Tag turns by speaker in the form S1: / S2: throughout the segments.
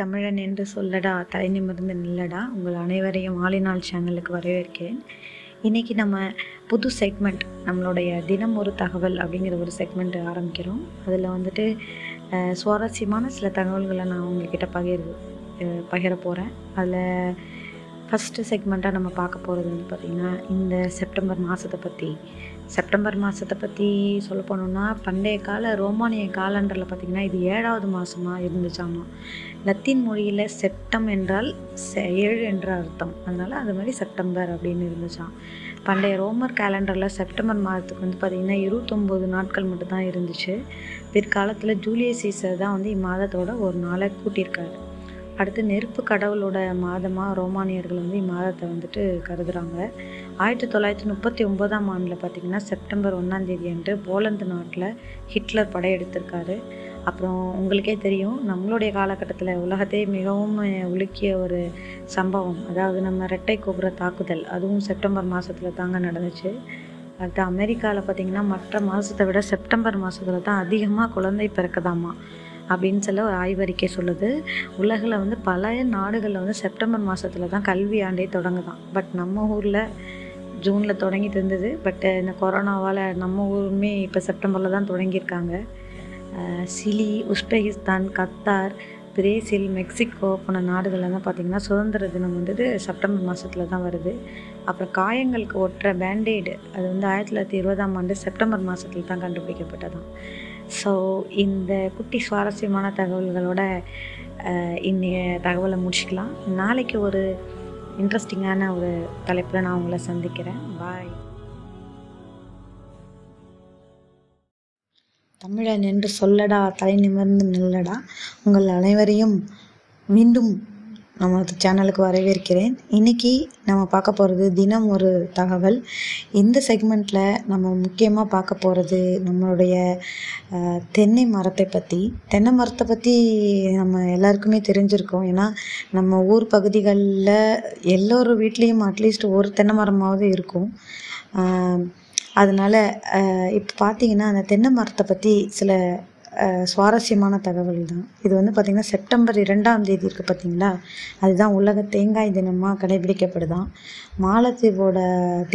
S1: தமிழன் என்று சொல்லடா தலை நிமிர்ந்து நில்லடா. உங்கள் அனைவரையும் ஆளிநாள் சேனலுக்கு வரவேற்கிறேன். இன்றைக்கி நம்ம புது செக்மெண்ட் நம்மளுடைய தினம் ஒரு தகவல் அப்படிங்கிற ஒரு செக்மெண்ட் ஆரம்பிக்கிறோம். அதில் வந்துட்டு சுவாரஸ்யமான சில தகவல்களை நான் உங்ககிட்ட பகிர் பகிர போகிறேன் அதில் ஃபஸ்ட்டு செக்மெண்ட்டாக நம்ம பார்க்க போகிறது வந்து பார்த்திங்கன்னா இந்த செப்டம்பர் மாதத்தை பற்றி செப்டம்பர் மாதத்தை பற்றி சொல்ல போனோம்னா பண்டைய கால ரோமானிய காலண்டரில் பார்த்திங்கன்னா இது ஏழாவது மாதமாக இருந்துச்சாமா. லத்தீன் மொழியில் செப்டம் என்றால் செ- ஏழு என்ற அர்த்தம். அதனால் அது மாதிரி செப்டம்பர் அப்படின்னு இருந்துச்சாம். பண்டைய ரோமர் கேலண்டரில் செப்டம்பர் மாதத்துக்கு வந்து பார்த்திங்கன்னா இருபத்தொம்போது நாட்கள் மட்டும்தான் இருந்துச்சு. பிற்காலத்தில் ஜூலியஸ் சீசர் தான் வந்து இம்மாதத்தோட ஒரு நாளை கூட்டியிருக்காரு. அடுத்து நெருப்பு கடவுளோட மாதமாக ரோமானியர்கள் வந்து இம்மாதத்தை வந்துட்டு கருதுகிறாங்க ஆயிரத்தி தொள்ளாயிரத்தி முப்பத்தி ஒம்போதாம் ஆண்டில் பார்த்திங்கன்னா செப்டம்பர் ஒன்றாம் தேதி அன்று போலந்து நாட்டில் ஹிட்லர் படையெடுத்திருக்காரு. அப்புறம் உங்களுக்கே தெரியும் நம்மளுடைய காலகட்டத்தில் உலகத்தை மிகவும் உலுக்கிய ஒரு சம்பவம். அதாவது நம்ம ரெட்டை கோபுர தாக்குதல் அதுவும் செப்டம்பர் மாதத்தில் தாங்க நடந்துச்சு. அடுத்து அமெரிக்காவில் பார்த்திங்கன்னா மற்ற மாதத்தை விட செப்டம்பர் மாதத்தில் தான் அதிகமாக குழந்தை பிறக்குதாமா. அப்படின்னு சொல்ல ஒரு ஆய்வறிக்கை சொல்லுது. உலகில் வந்து பல நாடுகளில் வந்து செப்டம்பர் மாதத்தில் தான் கல்வி ஆண்டே தொடங்குதான். பட் நம்ம ஊரில் ஜூனில் தொடங்கிட்டு இருந்தது. பட் இந்த கொரோனாவால் நம்ம ஊருமே இப்போ செப்டம்பரில் தான் தொடங்கியிருக்காங்க. Chile Uzbekistan Qatar Brazil Mexico போன நாடுகளில் தான் பார்த்திங்கன்னா சுதந்திர தினம் வந்துட்டு செப்டம்பர் மாதத்தில் தான் வருது. அப்புறம் காயங்களுக்கு ஒட்டுற பேண்டேடு அது வந்து ஆயிரத்தி தொள்ளாயிரத்தி இருபதாம் ஆண்டு செப்டம்பர் மாதத்தில் தான் கண்டுபிடிக்கப்பட்டதான் ஸோ இந்த குட்டி சுவாரஸ்யமான தகவல்களோட இன்றைய தகவலை முடிச்சுக்கலாம். நாளைக்கு ஒரு இன்ட்ரெஸ்டிங்கான ஒரு தலைப்பில் நான் உங்களை சந்திக்கிறேன். பாய் தமிழன் என்று சொல்லடா தலை நிமிர்ந்து நில்லடா. உங்கள் அனைவரையும் மீண்டும் நமது சேனலுக்கு வரவேற்கிறேன். இன்னைக்கு நம்ம பார்க்க போகிறது தினம் ஒரு தகவல். இந்த செக்மெண்ட்டில் நம்ம முக்கியமாக பார்க்க போகிறது நம்மளுடைய தென்னை மரத்தை பற்றி தென்னை மரத்தை பற்றி நம்ம எல்லாருக்குமே தெரிஞ்சிருக்கோம். ஏன்னா நம்ம ஊர் பகுதிகளில் எல்லோரு வீட்லேயும் அட்லீஸ்ட் ஒரு தென்னை மரமாவது இருக்கும். அதனால் அதனால இப்போ பார்த்தீங்கன்னா அந்த தென்னை மரத்தை பற்றி சில சுவாரஸ்யமான தகவல் தான். இது வந்து பார்த்திங்கன்னா செப்டம்பர் இரண்டாம் தேதி இருக்குது பார்த்தீங்களா அதுதான் உலக தேங்காய் தினமாக கடைபிடிக்கப்படுதான். மாலத்தீவோட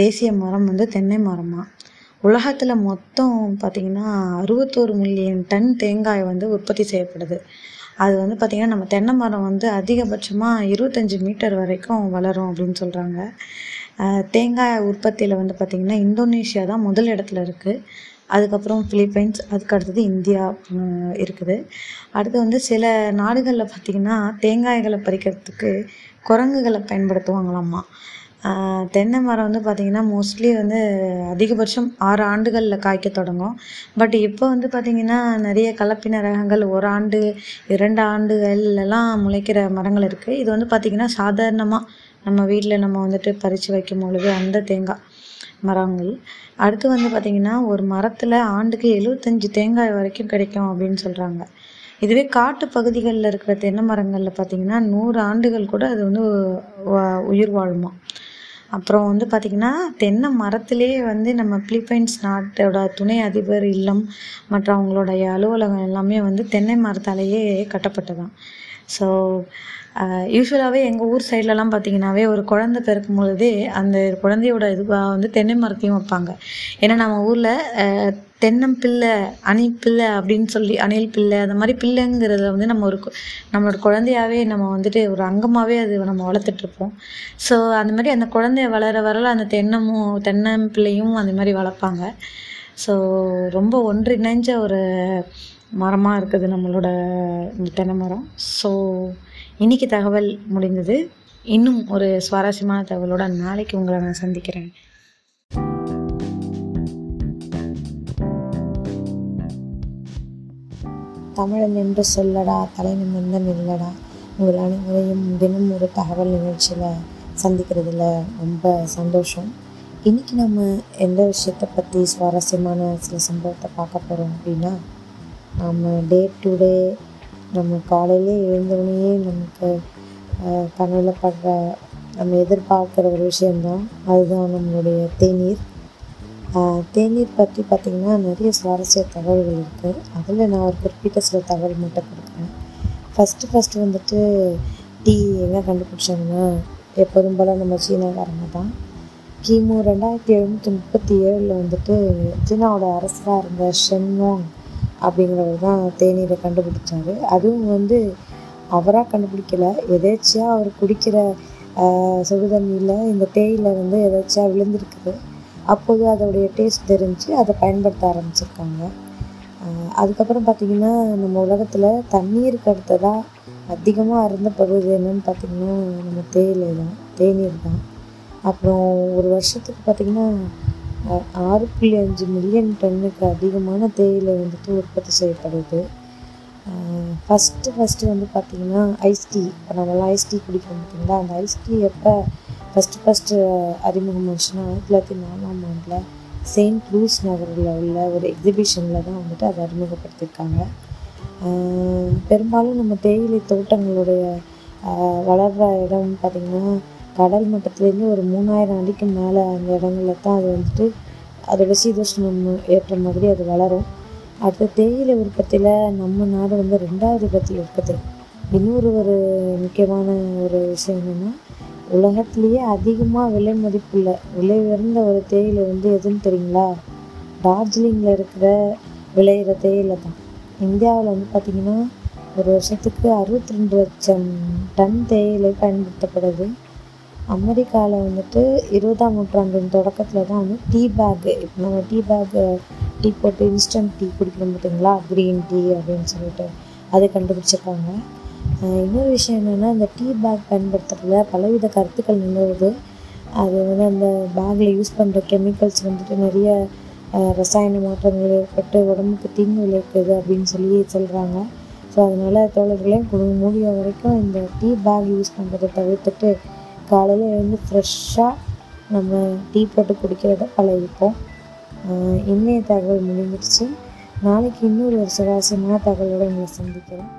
S1: தேசிய மரம் வந்து தென்னை மரமாக உலகத்தில் மொத்தம் பார்த்திங்கன்னா அறுபத்தோரு மில்லியன் டன் தேங்காய் வந்து உற்பத்தி செய்யப்படுது. அது வந்து பார்த்திங்கன்னா நம்ம தென்னை மரம் வந்து அதிகபட்சமாக இருபத்தஞ்சி மீட்டர் வரைக்கும் வளரும் அப்படின்னு சொல்கிறாங்க தேங்காய் உற்பத்தியில் வந்து பார்த்திங்கன்னா இந்தோனேஷியா தான் முதல் இடத்துல இருக்குது அதுக்கப்புறம் பிலிப்பைன்ஸ் அதுக்கு அடுத்தது இந்தியா இருக்குது. அடுத்து வந்து சில நாடுகளில் பார்த்திங்கன்னா தேங்காய்களை பறிக்கிறதுக்கு குரங்குகளை பயன்படுத்துவாங்களாம்மா தென்னை மரம் வந்து பார்த்திங்கன்னா மோஸ்ட்லி வந்து அதிகபட்சம் ஆறு ஆண்டுகளில் காய்க்க தொடங்கும். பட் இப்போ வந்து பார்த்திங்கன்னா நிறைய கலப்பின ரகங்கள் ஒரு ஆண்டு இரண்டு ஆண்டுகள்லாம் முளைக்கிற மரங்கள் இருக்குது இது வந்து பார்த்திங்கன்னா சாதாரணமாக நம்ம வீட்டில் நம்ம வந்துட்டு பறித்து வைக்கும் பொழுது அந்த தேங்காய் மரங்கள். அடுத்து வந்து பார்த்திங்கன்னா ஒரு மரத்தில் ஆண்டுக்கு எழுபத்தஞ்சி தேங்காய் வரைக்கும் கிடைக்கும் அப்படின்னு சொல்கிறாங்க இதுவே காட்டு பகுதிகளில் இருக்கிற தென்னை மரங்களில் பார்த்திங்கன்னா நூறு ஆண்டுகள் கூட அது வந்து உயிர் வாழுமா. அப்புறம் வந்து பார்த்திங்கன்னா தென்னை மரத்திலே வந்து நம்ம பிலிப்பைன்ஸ் நாட்டோட துணை அதிபர் இல்லம் மற்றும் அவங்களுடைய அலுவலகம் எல்லாமே வந்து தென்னை மரத்தாலேயே கட்டப்பட்டதாம் ஸோ யூஸ்வலாகவே எங்கள் ஊர் சைட்லலாம் பார்த்தீங்கன்னாவே ஒரு குழந்தை பிறக்கும் பொழுதே அந்த குழந்தையோட இதுவாக வந்து தென்னை மரத்தையும் வைப்பாங்க. ஏன்னா நம்ம ஊரில் தென்னம்பிள்ளை அணி பிள்ளை அப்படின்னு சொல்லி அணில் பிள்ளை அந்த மாதிரி பிள்ளைங்கிறத வந்து நம்ம ஒரு நம்மளோட குழந்தையாவே நம்ம வந்துட்டு ஒரு அங்கமாகவே அது நம்ம வளர்த்துட்ருப்போம். ஸோ அந்த மாதிரி அந்த குழந்தைய வளர வரல அந்த தென்னமும் தென்னம்பிள்ளையும் அந்த மாதிரி வளர்ப்பாங்க. ஸோ ரொம்ப ஒன்றிணைஞ்ச ஒரு மரமாக இருக்குது நம்மளோட தென்னை மரம். ஸோ இன்றைக்கி தகவல் முடிந்தது. இன்னும் ஒரு சுவாரஸ்யமான தகவலோட நாளைக்கு உங்களை நான் சந்திக்கிறேன். தமிழன் என்று சொல்லடா தலை நிமிர்ந்து நில்லடா உங்கள் அனைவரையும் தினம் ஒரு தகவல் நிகழ்ச்சியில் சந்திக்கிறதுல ரொம்ப சந்தோஷம். இன்றைக்கி நம்ம எந்த விஷயத்தை பற்றி சுவாரஸ்யமான சில சம்பவத்தை பார்க்க போகிறோம் அப்படின்னா நம்ம டே டு டே நம்ம காலையிலே எழுந்தவுடனேயே நமக்கு அஹ், கண்ணில் படுற நம்ம எதிர்பார்க்குற ஒரு விஷயந்தான் அதுதான் நம்மளுடைய தேநீர். தேநீர் பற்றி பார்த்திங்கன்னா நிறைய சுவாரஸ்ய தகவல்கள் இருக்குது அதில் நான் ஒரு குறிப்பிட்ட சில தகவல் மட்டும் கொடுக்குறேன். ஃபஸ்ட்டு ஃபஸ்ட்டு வந்துட்டு டீ எங்கே கண்டுபிடிச்சாங்கன்னா எப்போதும் போல் நம்ம சீனாக்காரங்க தான் கிமு ரெண்டாயிரத்தி எழுநூற்றி முப்பத்தி ஏழில் வந்துட்டு சீனாவோட அரசராக இருந்த ஷென்வாங் அப்படிங்கிறவர் தான் தேநீரை கண்டுபிடிச்சாரு. அதுவும் வந்து அவராக கண்டுபிடிக்கல. எதேச்சியாக அவர் குடிக்கிற சுடுதண்ணியில் இந்த தேயிலை வந்து எதாச்சியாக விழுந்திருக்குது. அப்போது அதோடைய டேஸ்ட் தெரிஞ்சு அதை பயன்படுத்த ஆரம்பிச்சிருக்காங்க. அதுக்கப்புறம் பார்த்திங்கன்னா நம்ம உலகத்தில் தண்ணீருக்கு அடுத்ததாக அதிகமாக அருந்தப்படுறது என்னன்னு பார்த்திங்கன்னா நம்ம தேயிலை தான் தேநீர் தான். அப்புறம் ஒரு வருஷத்துக்கு பார்த்திங்கன்னா ஆறு புள்ளி அஞ்சு மில்லியன் டன்னுக்கு அதிகமான தேயிலை வந்துட்டு உற்பத்தி செய்யப்படுது. ஃபஸ்ட்டு ஃபஸ்ட்டு வந்து பார்த்திங்கன்னா ஐஸ் டீ இப்போ நம்மளாம் ஐஸ் டீ குடிக்கிறோம் பார்த்திங்களா அந்த ஐஸ் டீ எப்போ ஃபஸ்ட்டு ஃபஸ்ட்டு அறிமுகம் ஆச்சுன்னா ஆயிரத்தி தொள்ளாயிரத்தி நாலாம் ஆண்டில் செயின்ட் லூஸ் நகரில் உள்ள ஒரு எக்ஸிபிஷனில் தான் வந்துட்டு அதை அறிமுகப்படுத்தியிருக்காங்க. பெரும்பாலும் நம்ம தேயிலை தோட்டங்களுடைய வளர்கிற இடம் பார்த்திங்கன்னா கடல் மட்டத்துலேருந்து ஒரு மூணாயிரம் அடிக்கு மேலே அந்த இடங்களில் தான் அது வந்துட்டு அதோட சீதோஷ்ணம் ஏற்ற மாதிரி அது வளரும். அடுத்த தேயிலை உற்பத்தியில் நம்ம நாடு வந்து ரெண்டாவது இடத்தில் இருக்குது இன்னொரு ஒரு முக்கியமான ஒரு விஷயம் என்னென்னா உலகத்துலேயே அதிகமாக விலை மதிப்புள்ள விலை உயர்ந்த ஒரு தேயிலை வந்து எதுன்னு தெரியுங்களா? டார்ஜிலிங்கில் இருக்கிற விளையிற தேயிலை தான். இந்தியாவில் வந்து பார்த்திங்கன்னா ஒரு வருஷத்துக்கு அறுபத்தி ரெண்டு லட்சம் டன் தேயிலை பயன்படுத்தப்படுது. அமெரிக்காவில் வந்துட்டு இருபதாம் நூற்றாண்டின் தொடக்கத்தில் தான் வந்து டீ பேக்கு இப்போ நம்ம டீ பேக்கு டீ போட்டு இன்ஸ்டன்ட் டீ குடிக்கிறோம் பார்த்தீங்களா க்ரீன் டீ அப்படின்னு சொல்லிட்டு அதை கண்டுபிடிச்சிருக்காங்க. இன்னொரு விஷயம் என்னென்னா இந்த டீ பேக் பயன்படுத்துறதுல பலவித கருத்துக்கள் நிலவுது. அது வந்து அந்த பேக்கில் யூஸ் பண்ணுற கெமிக்கல்ஸ் வந்துட்டு நிறைய ரசாயன மாற்றங்கள் ஏற்பட்டு உடம்புக்கு தீங்கு விளைவிக்குது அப்படின்னு சொல்லி சொல்கிறாங்க ஸோ அதனால் தோழர்களே முடிய வரைக்கும் இந்த டீ பேக் யூஸ் பண்ணுறதை தவிர்த்துட்டு காலையில் எழுந்து ஃப்ரெஷ்ஷாக நம்ம டீ போட்டு குடிக்கிறத பழகிப்போம். இன்றைய தகவல் முடிஞ்சிடுச்சு. நாளைக்கு இன்னொரு ஒரு சுவாரஸ்யமான தகவலோடு உங்களை சந்திக்கிறேன்.